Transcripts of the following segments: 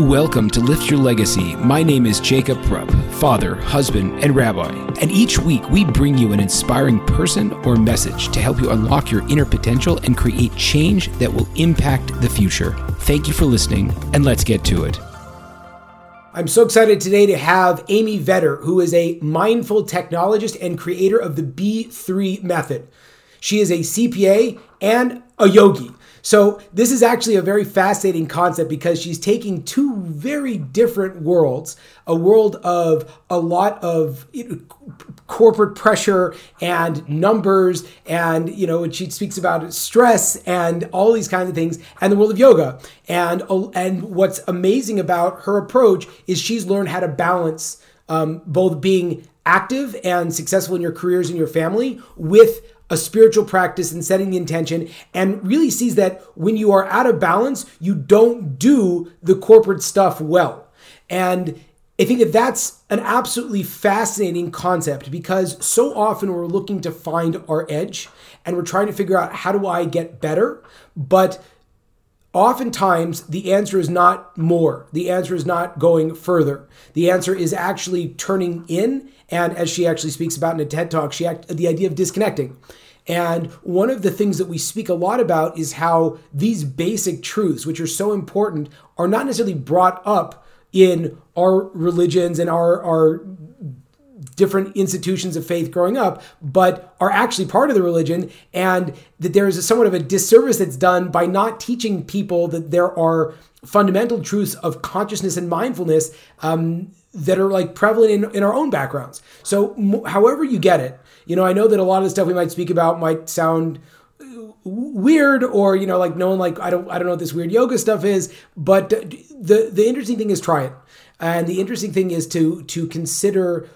Welcome to Lift Your Legacy. My name is Jacob Rupp, father, husband, and rabbi. And each week we bring you an inspiring person or message to help you unlock your inner potential and create change that will impact the future. Thank you for listening, and let's get to it. I'm so excited today to have Amy Vetter, who is a mindful technologist and creator of the B3 method. She is a CPA and a yogi. So, this is actually a very fascinating concept because she's taking two very different worlds a world of a lot of corporate pressure and numbers, and, you know, she speaks about stress and all these kinds of things, and the world of yoga. And, and what's amazing about her approach is she's learned how to balance um, both being active and successful in your careers and your family with a spiritual practice and setting the intention and really sees that when you are out of balance, you don't do the corporate stuff well. And I think that that's an absolutely fascinating concept because so often we're looking to find our edge and we're trying to figure out how do I get better, but oftentimes the answer is not more. The answer is not going further. The answer is actually turning in and as she actually speaks about in a TED talk, she act, the idea of disconnecting. And one of the things that we speak a lot about is how these basic truths, which are so important, are not necessarily brought up in our religions and our, our different institutions of faith growing up, but are actually part of the religion, and that there is a somewhat of a disservice that's done by not teaching people that there are fundamental truths of consciousness and mindfulness um, that are like prevalent in, in our own backgrounds. So, m- however you get it, you know, I know that a lot of the stuff we might speak about might sound weird or you know like no one like I don't I don't know what this weird yoga stuff is but the the interesting thing is try it and the interesting thing is to to consider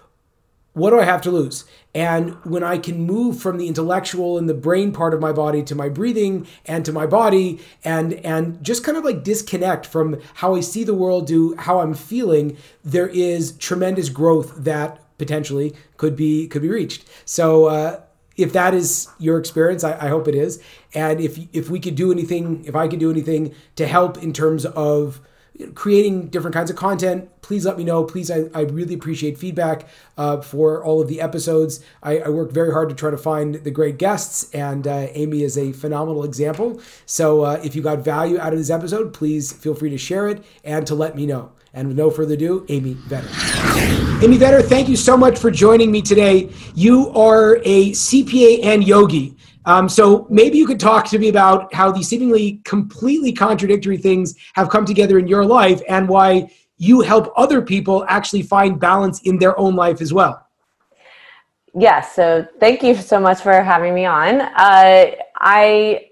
what do I have to lose? And when I can move from the intellectual and the brain part of my body to my breathing and to my body and and just kind of like disconnect from how I see the world to how I'm feeling, there is tremendous growth that potentially could be could be reached. So uh, if that is your experience, I, I hope it is. And if if we could do anything, if I could do anything to help in terms of creating different kinds of content, please let me know. Please, I, I really appreciate feedback uh, for all of the episodes. I, I work very hard to try to find the great guests, and uh, Amy is a phenomenal example. So uh, if you got value out of this episode, please feel free to share it and to let me know. And with no further ado, Amy Vetter. Amy Vetter, thank you so much for joining me today. You are a CPA and yogi. Um, so maybe you could talk to me about how these seemingly completely contradictory things have come together in your life and why you help other people actually find balance in their own life as well. Yes. So thank you so much for having me on. Uh, I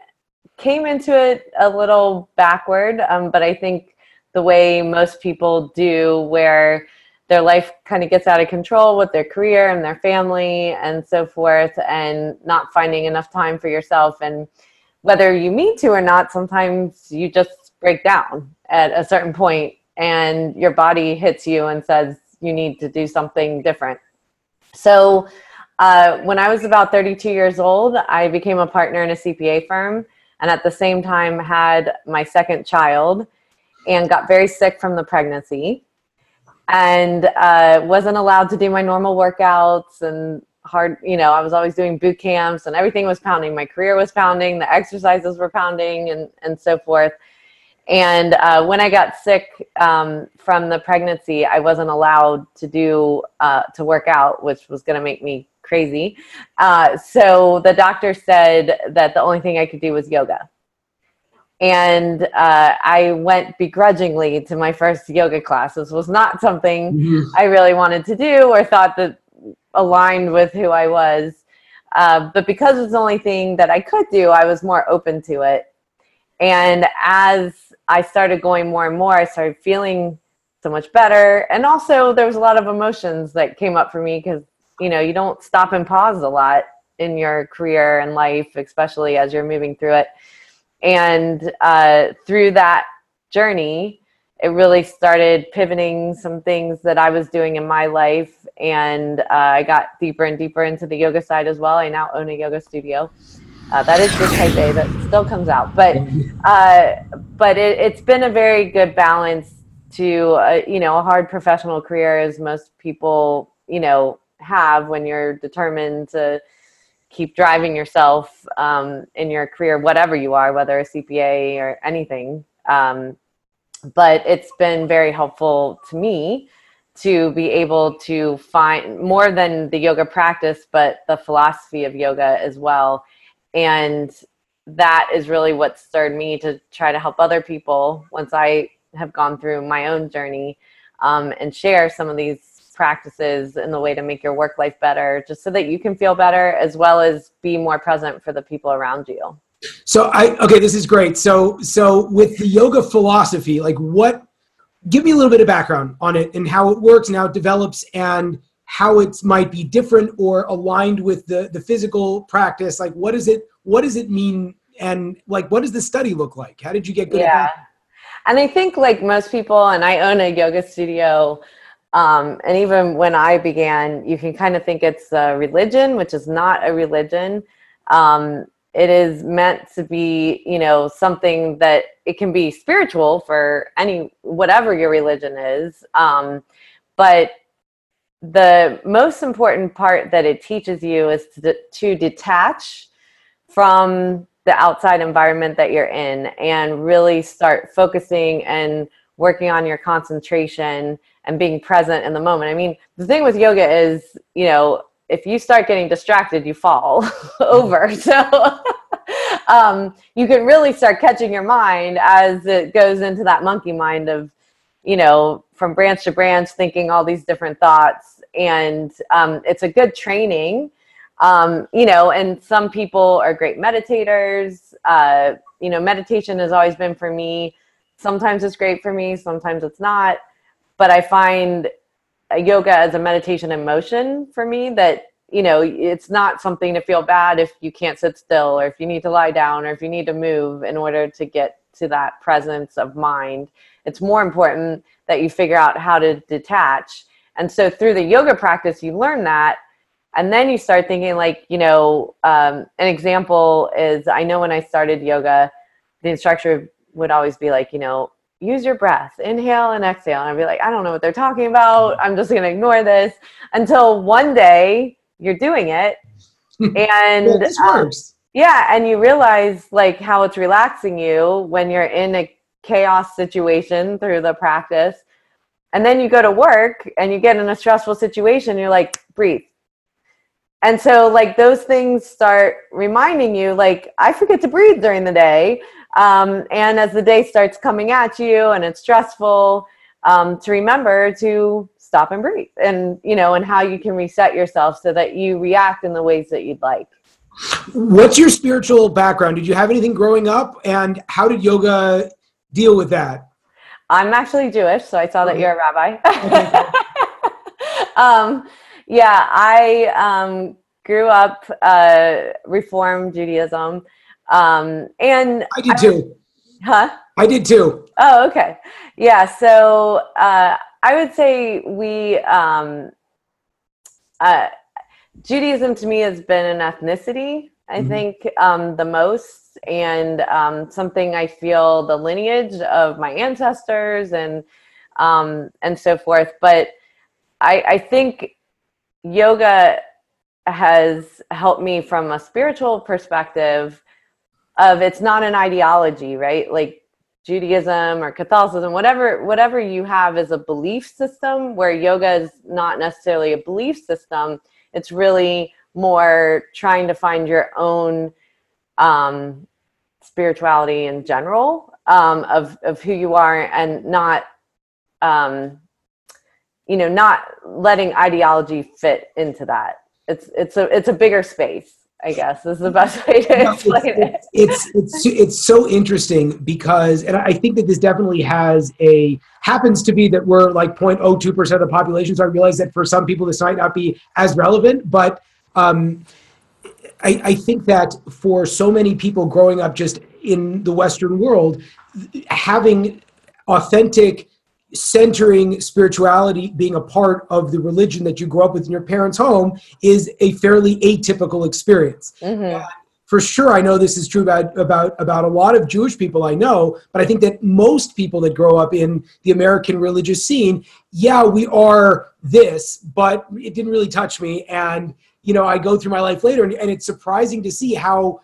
came into it a little backward, um, but I think the way most people do, where their life kind of gets out of control with their career and their family and so forth, and not finding enough time for yourself. And whether you mean to or not, sometimes you just break down at a certain point and your body hits you and says you need to do something different. So, uh, when I was about 32 years old, I became a partner in a CPA firm and at the same time had my second child and got very sick from the pregnancy and uh, wasn't allowed to do my normal workouts and hard you know i was always doing boot camps and everything was pounding. My career was pounding the exercises were pounding and and so forth. And uh, when i got sick um, from the pregnancy i wasn't allowed to do uh, to work out which was going to make me crazy. Uh, so the doctor said that the only thing i could do was yoga and uh, I went begrudgingly to my first yoga class. This was not something mm-hmm. I really wanted to do or thought that aligned with who I was. Uh, but because it's the only thing that I could do, I was more open to it. And as I started going more and more, I started feeling so much better. And also, there was a lot of emotions that came up for me because, you know, you don't stop and pause a lot in your career and life, especially as you're moving through it and uh, through that journey it really started pivoting some things that i was doing in my life. And uh, i got deeper and deeper into the yoga side as well. I now own a yoga studio. Uh, that is just type a that still comes out. But uh, but it, it's been a very good balance to a, you know a hard professional career as most people you know have when you're determined to keep driving yourself um, in your career whatever you are whether a cpa or anything. Um, but it's been very helpful to me to be able to find more than the yoga practice but the philosophy of yoga as well. And that is really what stirred me to try to help other people once I have gone through my own journey um, and share some of these practices in the way to make your work life better, just so that you can feel better as well as be more present for the people around you. So I okay, this is great. So so with the yoga philosophy, like what give me a little bit of background on it and how it works and how it develops and how it might be different or aligned with the the physical practice like what is it what does it mean and like what does the study look like how did you get good yeah. at that and i think like most people and i own a yoga studio um, and even when i began you can kind of think it's a religion which is not a religion. Um, it is meant to be you know something that it can be spiritual for any whatever your religion is. Um, but the most important part that it teaches you is to, to detach from the outside environment that you're in and really start focusing and working on your concentration and being present in the moment. I mean, the thing with yoga is, you know, if you start getting distracted, you fall over. So um, you can really start catching your mind as it goes into that monkey mind of, you know, from branch to branch, thinking all these different thoughts. And um, it's a good training um, you know, and some people are great meditators. Uh, you know, meditation has always been for me. Sometimes it's great for me, sometimes it's not. But I find yoga as a meditation in motion for me that, you know, it's not something to feel bad if you can't sit still or if you need to lie down or if you need to move in order to get to that presence of mind. It's more important that you figure out how to detach. And so through the yoga practice, you learn that and then you start thinking like you know um, an example is i know when i started yoga the instructor would always be like you know use your breath. Inhale and exhale. And i'd be like i don't know what they're talking about. I'm just going to ignore this until one day you're doing it and yeah, um, yeah and you realize like how it's relaxing you when you're in a chaos situation through the practice. And then you go to work and you get in a stressful situation you're like breathe. And so like those things start reminding you like i forget to breathe during the day um, and as the day starts coming at you and it's stressful um, to remember to stop and breathe and you know and how you can reset yourself so that you react in the ways that you'd like. What's your spiritual background? Did you have anything growing up? And how did yoga deal with that? I'm actually jewish so i saw that you're a rabbi. Um, yeah, I um, grew up uh, Reform Judaism, um, and I did too. Huh? I did too. Oh, okay. Yeah. So uh, I would say we um, uh, Judaism to me has been an ethnicity. I mm-hmm. think um, the most, and um, something I feel the lineage of my ancestors and um, and so forth. But I, I think yoga has helped me from a spiritual perspective of it's not an ideology right? Like judaism or catholicism whatever whatever you have is a belief system where yoga is not necessarily a belief system. It's really more trying to find your own um, spirituality in general um, of of who you are and not um, you know not letting ideology fit into that. It's it's a it's a bigger space i guess is the best way to explain it. it's it's it's so interesting because and i think that this definitely has a happens to be that we're like 0.02% of the population so i realize that for some people this might not be as relevant but um, I, I think that for so many people growing up just in the western world having authentic centering spirituality being a part of the religion that you grew up with in your parents' home is a fairly atypical experience. Mm-hmm. for sure I know this is true about about about a lot of Jewish people I know, but I think that most people that grow up in the American religious scene, yeah, we are this, but it didn't really touch me and you know, I go through my life later and, and it's surprising to see how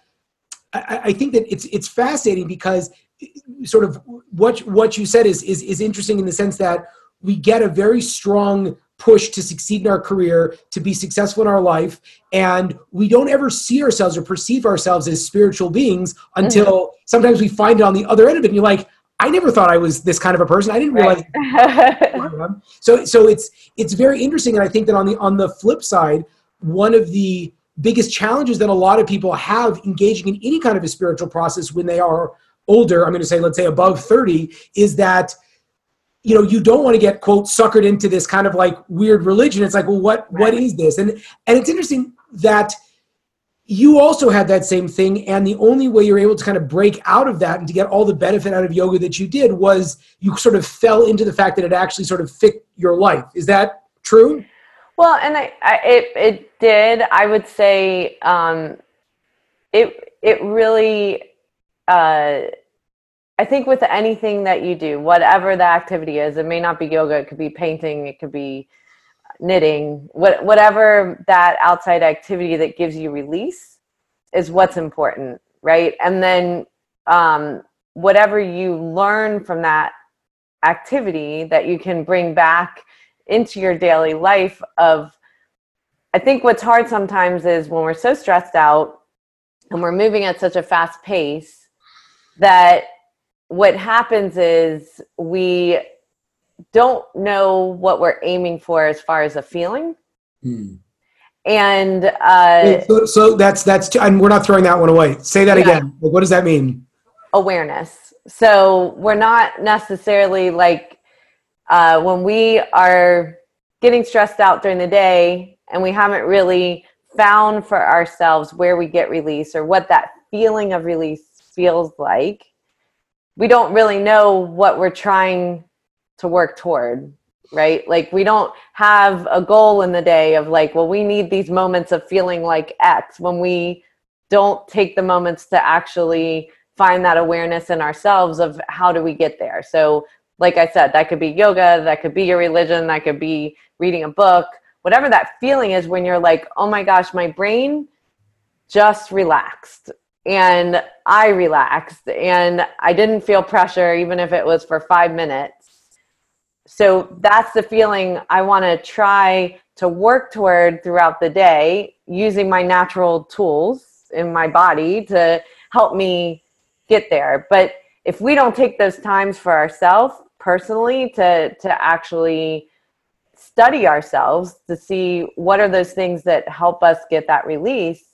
I, I think that it's it's fascinating because sort of what what you said is is is interesting in the sense that we get a very strong push to succeed in our career, to be successful in our life, and we don't ever see ourselves or perceive ourselves as spiritual beings until mm-hmm. sometimes we find it on the other end of it. And you're like, I never thought I was this kind of a person. I didn't realize. Right. so so it's it's very interesting, and I think that on the on the flip side, one of the biggest challenges that a lot of people have engaging in any kind of a spiritual process when they are older. I'm going to say, let's say above 30, is that you know you don't want to get quote suckered into this kind of like weird religion. It's like well what what is this? And and it's interesting that you also had that same thing and the only way you're able to kind of break out of that and to get all the benefit out of yoga that you did was you sort of fell into the fact that it actually sort of fit your life. Is that true? Well and i, I it it did. I would say um it it really uh I think with anything that you do, whatever the activity is, it may not be yoga, it could be painting, it could be knitting, what, whatever that outside activity that gives you release is what's important, right? And then um, whatever you learn from that activity that you can bring back into your daily life of I think what's hard sometimes is when we're so stressed out and we're moving at such a fast pace that what happens is we don't know what we're aiming for as far as a feeling. Hmm. And uh, so, so, that's that's and we're not throwing that one away. Say that yeah. again. Like, what does that mean? Awareness. So we're not necessarily like uh, when we are getting stressed out during the day and we haven't really found for ourselves where we get release or what that feeling of release feels like. We don't really know what we're trying to work toward right? Like we don't have a goal in the day of like well we need these moments of feeling like x when we don't take the moments to actually find that awareness in ourselves of how do we get there. So like i said that could be yoga that could be your religion that could be reading a book whatever that feeling is when you're like oh my gosh my brain just relaxed and I relaxed and I didn't feel pressure, even if it was for five minutes. So that's the feeling I want to try to work toward throughout the day using my natural tools in my body to help me get there. But if we don't take those times for ourselves personally to, to actually study ourselves to see what are those things that help us get that release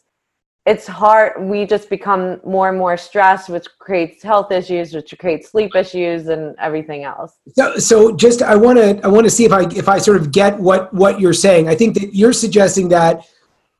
it's hard we just become more and more stressed which creates health issues which creates sleep issues and everything else. So, so just i want to i want to see if i if i sort of get what what you're saying. I think that you're suggesting that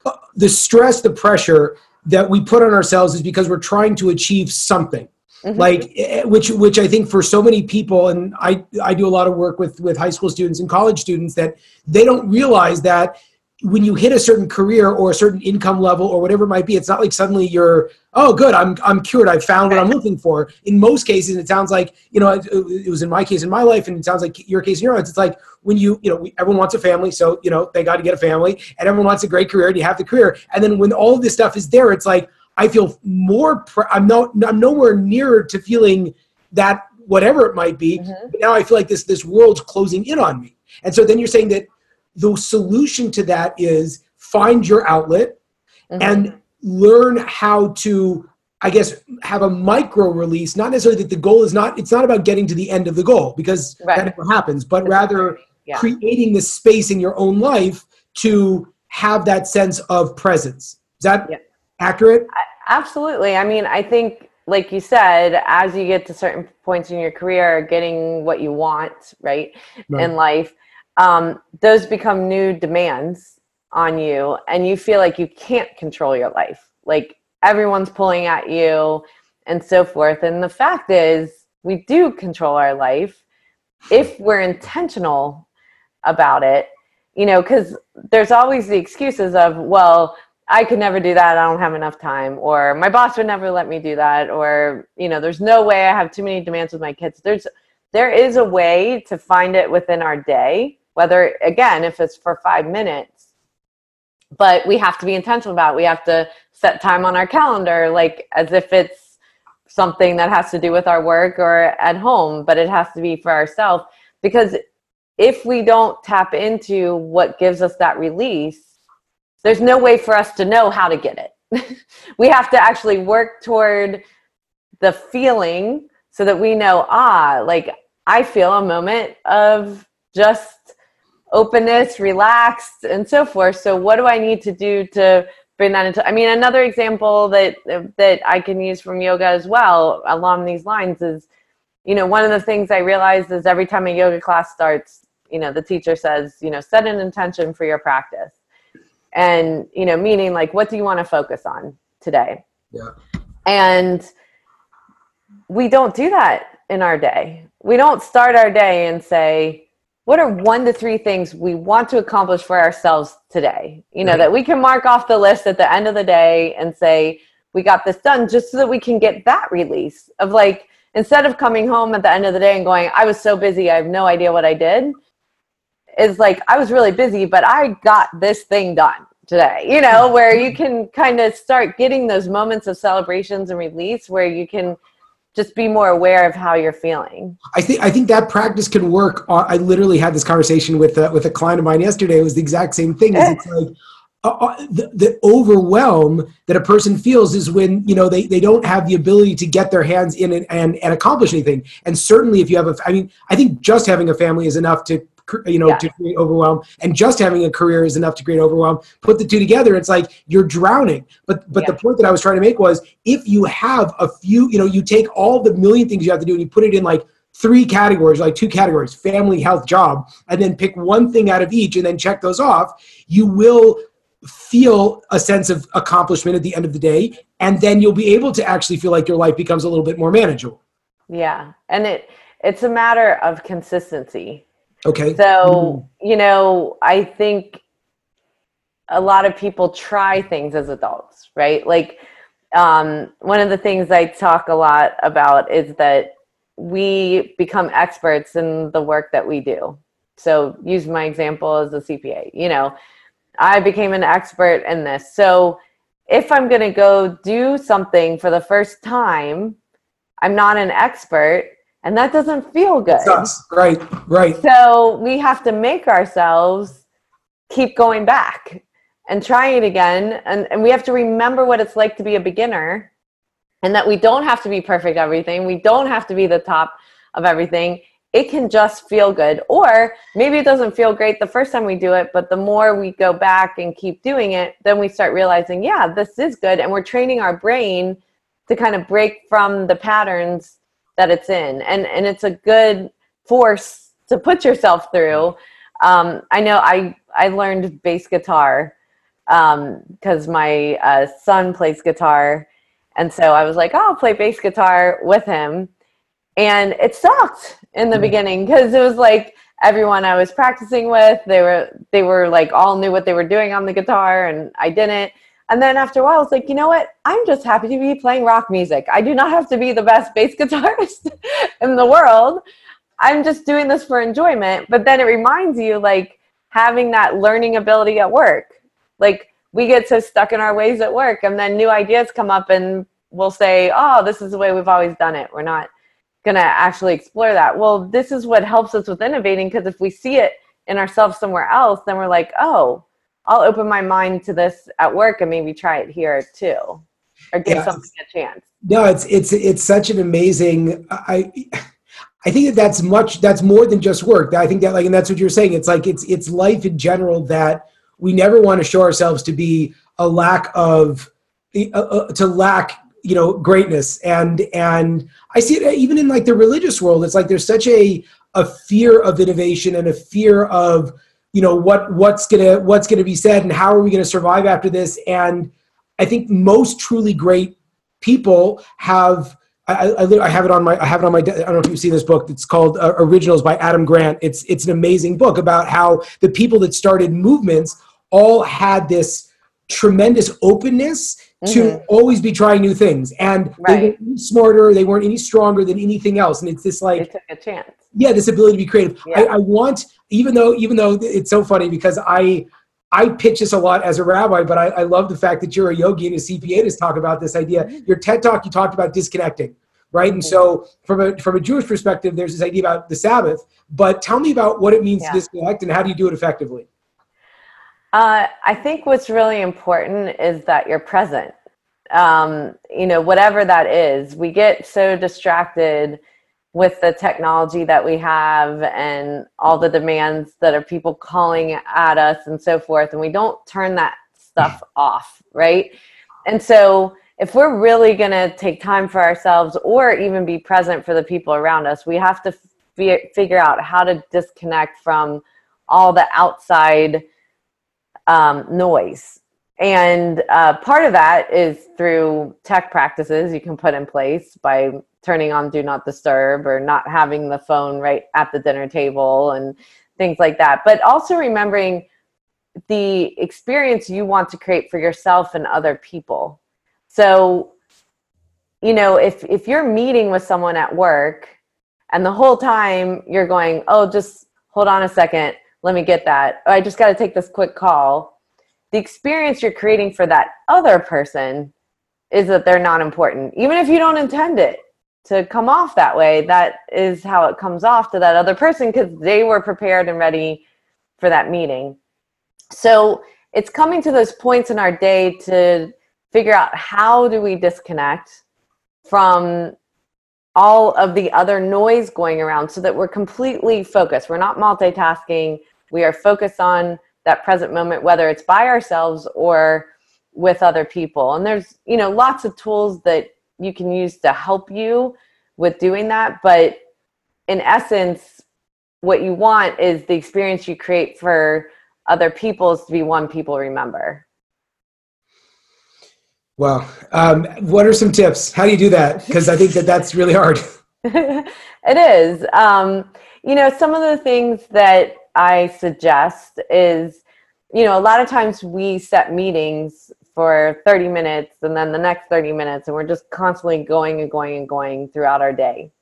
uh, the stress the pressure that we put on ourselves is because we're trying to achieve something. Mm-hmm. like eh, which which i think for so many people and i i do a lot of work with with high school students and college students that they don't realize that when you hit a certain career or a certain income level or whatever it might be, it's not like suddenly you're, oh, good, I'm, I'm cured. I found what I'm looking for. In most cases, it sounds like, you know, it, it was in my case in my life, and it sounds like your case in your own. It's like when you, you know, we, everyone wants a family. So, you know, they got to get a family, and everyone wants a great career, and you have the career. And then when all of this stuff is there, it's like, I feel more, I'm, no, I'm nowhere nearer to feeling that whatever it might be. Mm-hmm. But now I feel like this, this world's closing in on me. And so then you're saying that the solution to that is find your outlet mm-hmm. and learn how to i guess have a micro release not necessarily that the goal is not it's not about getting to the end of the goal because right. that never happens but rather yeah. creating the space in your own life to have that sense of presence is that yeah. accurate absolutely i mean i think like you said as you get to certain points in your career getting what you want right, right. in life um, those become new demands on you and you feel like you can't control your life like everyone's pulling at you and so forth and the fact is we do control our life if we're intentional about it you know because there's always the excuses of well I could never do that. I don't have enough time. Or my boss would never let me do that. Or, you know, there's no way I have too many demands with my kids. There's, there is a way to find it within our day, whether, again, if it's for five minutes, but we have to be intentional about it. We have to set time on our calendar, like as if it's something that has to do with our work or at home, but it has to be for ourselves. Because if we don't tap into what gives us that release, there's no way for us to know how to get it. we have to actually work toward the feeling so that we know, ah, like I feel a moment of just openness, relaxed, and so forth. So, what do I need to do to bring that into? I mean, another example that that I can use from yoga as well along these lines is, you know, one of the things I realized is every time a yoga class starts, you know, the teacher says, you know, set an intention for your practice and you know meaning like what do you want to focus on today yeah and we don't do that in our day we don't start our day and say what are one to three things we want to accomplish for ourselves today you know right. that we can mark off the list at the end of the day and say we got this done just so that we can get that release of like instead of coming home at the end of the day and going i was so busy i have no idea what i did is like I was really busy, but I got this thing done today. You know, mm-hmm. where you mm-hmm. can kind of start getting those moments of celebrations and release where you can just be more aware of how you're feeling. I think I think that practice can work. I literally had this conversation with uh, with a client of mine yesterday. It was the exact same thing. It's like uh, uh, the, the overwhelm that a person feels is when you know they, they don't have the ability to get their hands in and, and, and accomplish anything and certainly if you have a i mean i think just having a family is enough to you know, yeah. to create overwhelm. And just having a career is enough to create overwhelm. Put the two together, it's like you're drowning. But but yeah. the point that I was trying to make was if you have a few, you know, you take all the million things you have to do and you put it in like three categories, like two categories, family, health, job, and then pick one thing out of each and then check those off, you will feel a sense of accomplishment at the end of the day and then you'll be able to actually feel like your life becomes a little bit more manageable yeah and it it's a matter of consistency Okay. So, mm-hmm. you know, I think a lot of people try things as adults, right? Like, um, one of the things I talk a lot about is that we become experts in the work that we do. So, use my example as a CPA. You know, I became an expert in this. So, if I'm going to go do something for the first time, I'm not an expert and that doesn't feel good. Right, right. So we have to make ourselves keep going back and trying it again. And, and we have to remember what it's like to be a beginner and that we don't have to be perfect everything. We don't have to be the top of everything. It can just feel good. Or maybe it doesn't feel great the first time we do it, but the more we go back and keep doing it, then we start realizing, yeah, this is good. And we're training our brain to kind of break from the patterns that it's in. And and it's a good force to put yourself through. Um, i know i i learned bass guitar because um, my uh, son plays guitar. And so i was like oh, i'll play bass guitar with him. And it sucked in the mm-hmm. beginning because it was like everyone i was practicing with they were they were like all knew what they were doing on the guitar and i didn't and then after a while, it's like, you know what? I'm just happy to be playing rock music. I do not have to be the best bass guitarist in the world. I'm just doing this for enjoyment. But then it reminds you, like, having that learning ability at work. Like, we get so stuck in our ways at work, and then new ideas come up, and we'll say, oh, this is the way we've always done it. We're not going to actually explore that. Well, this is what helps us with innovating because if we see it in ourselves somewhere else, then we're like, oh, I'll open my mind to this at work and maybe try it here too, or give yeah, something a chance. No, it's it's it's such an amazing. I I think that that's much. That's more than just work. I think that like, and that's what you're saying. It's like it's it's life in general that we never want to show ourselves to be a lack of uh, uh, to lack you know greatness and and i see it even in like the religious world it's like there's such a a fear of innovation and a fear of you know what what's gonna what's gonna be said and how are we gonna survive after this and i think most truly great people have I, I, I have it on my I have it on my I don't know if you've seen this book. It's called uh, Originals by Adam Grant. It's it's an amazing book about how the people that started movements all had this tremendous openness to Mhm. always be trying new things. And they weren't smarter they weren't any stronger than anything else. And it's this They like took a chance. yeah this ability to be creative. I, I want even though even though it's so funny because i i pitch this a lot as a rabbi but i, I love the fact that you're a yogi and a cpa to talk about this idea. Mm-hmm. your ted talk you talked about disconnecting right? And so from a from a jewish perspective there's this idea about the sabbath but tell me about what it means Yeah. to disconnect and how do you do it effectively Uh, I think what's really important is that you're present. Um, you know, whatever that is, we get so distracted with the technology that we have and all the demands that are people calling at us and so forth, and we don't turn that stuff off, right? And so, if we're really going to take time for ourselves or even be present for the people around us, we have to fi- figure out how to disconnect from all the outside um, noise. And uh, part of that is through tech practices you can put in place by turning on do not disturb or not having the phone right at the dinner table and things like that. But also remembering the experience you want to create for yourself and other people. So, you know, if if you're meeting with someone at work and the whole time you're going, "Oh, just hold on a second, let me get that. Oh, I just got to take this quick call." The experience you're creating for that other person is that they're not important, even if you don't intend it to come off that way. That is how it comes off to that other person because they were prepared and ready for that meeting. So it's coming to those points in our day to figure out how do we disconnect from all of the other noise going around so that we're completely focused. We're not multitasking. We are focused on that present moment, whether it's by ourselves or with other people. And there's, you know, lots of tools that you can use to help you with doing that. But in essence, what you want is the experience you create for other people is to be one people remember. Wow. Um, what are some tips? How do you do that? Because I think that that's really hard. it is. Um, you know, some of the things that I suggest is, you know, a lot of times we set meetings for 30 minutes and then the next 30 minutes, and we're just constantly going and going and going throughout our day.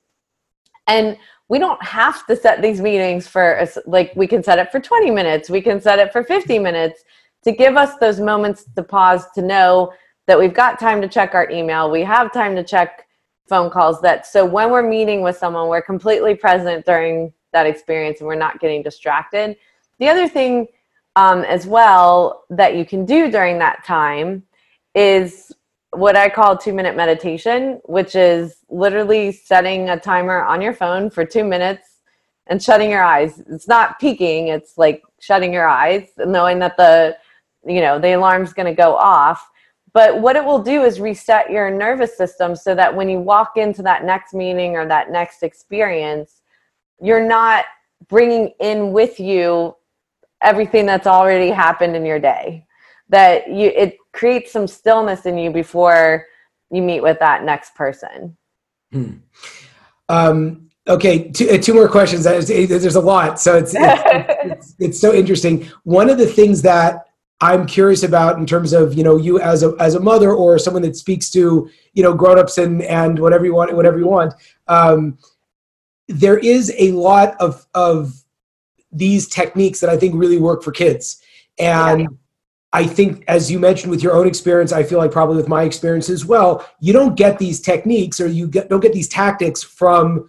And we don't have to set these meetings for, like, we can set it for 20 minutes, we can set it for 50 minutes to give us those moments to pause to know that we've got time to check our email, we have time to check phone calls that so when we're meeting with someone we're completely present during that experience and we're not getting distracted. The other thing um, as well that you can do during that time is what i call two minute meditation which is literally setting a timer on your phone for two minutes and shutting your eyes. It's not peeking it's like shutting your eyes knowing that the you know the alarm's going to go off but what it will do is reset your nervous system so that when you walk into that next meeting or that next experience, you're not bringing in with you everything that's already happened in your day. That you it creates some stillness in you before you meet with that next person. Hmm. Um, okay, two, uh, two more questions. There's, there's a lot, so it's it's, it's it's so interesting. One of the things that I'm curious about in terms of you know you as a as a mother or someone that speaks to you know grown-ups and and whatever you want whatever you want. Um, there is a lot of of these techniques that I think really work for kids, and Yeah. I think as you mentioned with your own experience, I feel like probably with my experience as well, you don't get these techniques or you get, don't get these tactics from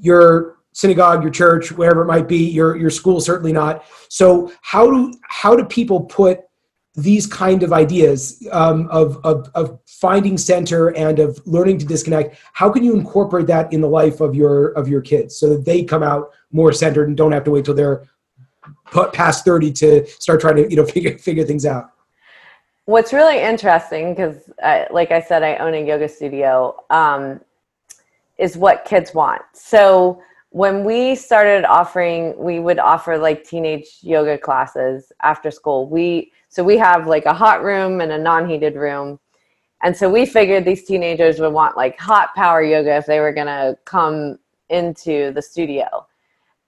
your synagogue, your church, wherever it might be, your your school certainly not. So how do how do people put these kind of ideas um, of, of of finding center and of learning to disconnect? How can you incorporate that in the life of your of your kids so that they come out more centered and don't have to wait till they're past thirty to start trying to you know figure figure things out? What's really interesting, because like I said, I own a yoga studio, um, is what kids want. So when we started offering, we would offer like teenage yoga classes after school. We so we have like a hot room and a non-heated room. And so we figured these teenagers would want like hot power yoga if they were going to come into the studio.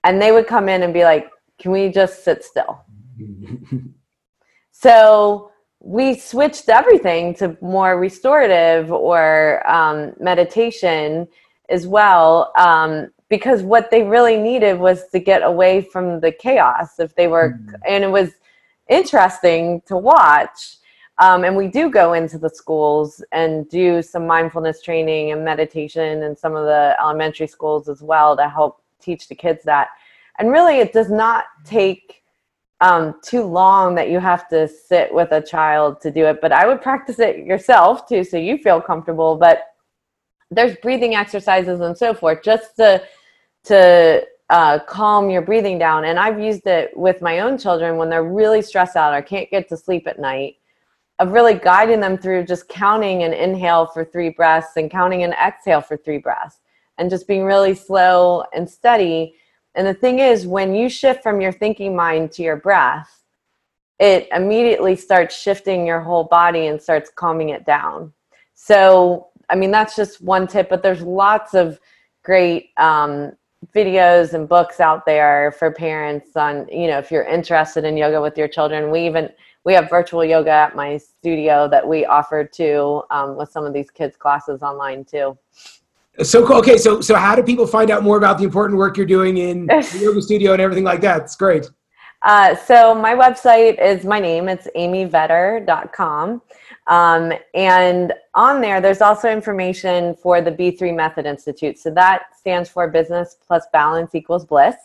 And they would come in and be like, "Can we just sit still?" So we switched everything to more restorative or um, meditation as well um, because what they really needed was to get away from the chaos if they were mm. and it was interesting to watch um, and we do go into the schools and do some mindfulness training and meditation in some of the elementary schools as well to help teach the kids that and really it does not take um, too long that you have to sit with a child to do it but i would practice it yourself too so you feel comfortable but there's breathing exercises and so forth just to to uh, calm your breathing down and i've used it with my own children when they're really stressed out or can't get to sleep at night of really guiding them through just counting an inhale for three breaths and counting an exhale for three breaths and just being really slow and steady and the thing is, when you shift from your thinking mind to your breath, it immediately starts shifting your whole body and starts calming it down. So, I mean, that's just one tip, but there's lots of great um, videos and books out there for parents on, you know, if you're interested in yoga with your children. We even we have virtual yoga at my studio that we offer to um, with some of these kids classes online too. So cool. Okay, so so how do people find out more about the important work you're doing in the yoga studio and everything like that? It's great. Uh, so my website is my name. It's amyvetter.com. Um, and on there, there's also information for the B3 Method Institute. So that stands for Business plus Balance equals Bliss.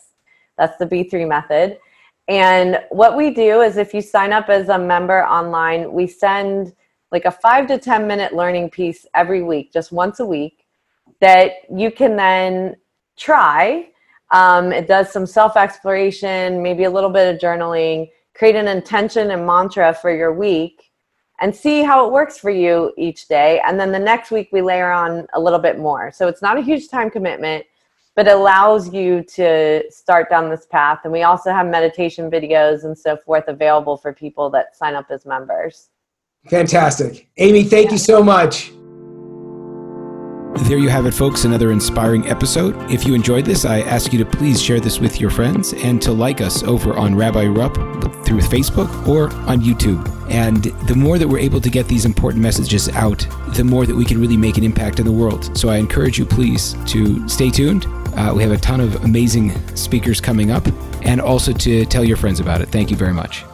That's the B3 Method. And what we do is if you sign up as a member online, we send like a five to 10 minute learning piece every week, just once a week that you can then try. Um, it does some self exploration, maybe a little bit of journaling, create an intention and mantra for your week, and see how it works for you each day. And then the next week, we layer on a little bit more. So it's not a huge time commitment, but it allows you to start down this path. And we also have meditation videos and so forth available for people that sign up as members. Fantastic. Amy, thank yeah. you so much. There you have it, folks, another inspiring episode. If you enjoyed this, I ask you to please share this with your friends and to like us over on Rabbi Rupp through Facebook or on YouTube. And the more that we're able to get these important messages out, the more that we can really make an impact in the world. So I encourage you, please, to stay tuned. Uh, we have a ton of amazing speakers coming up and also to tell your friends about it. Thank you very much.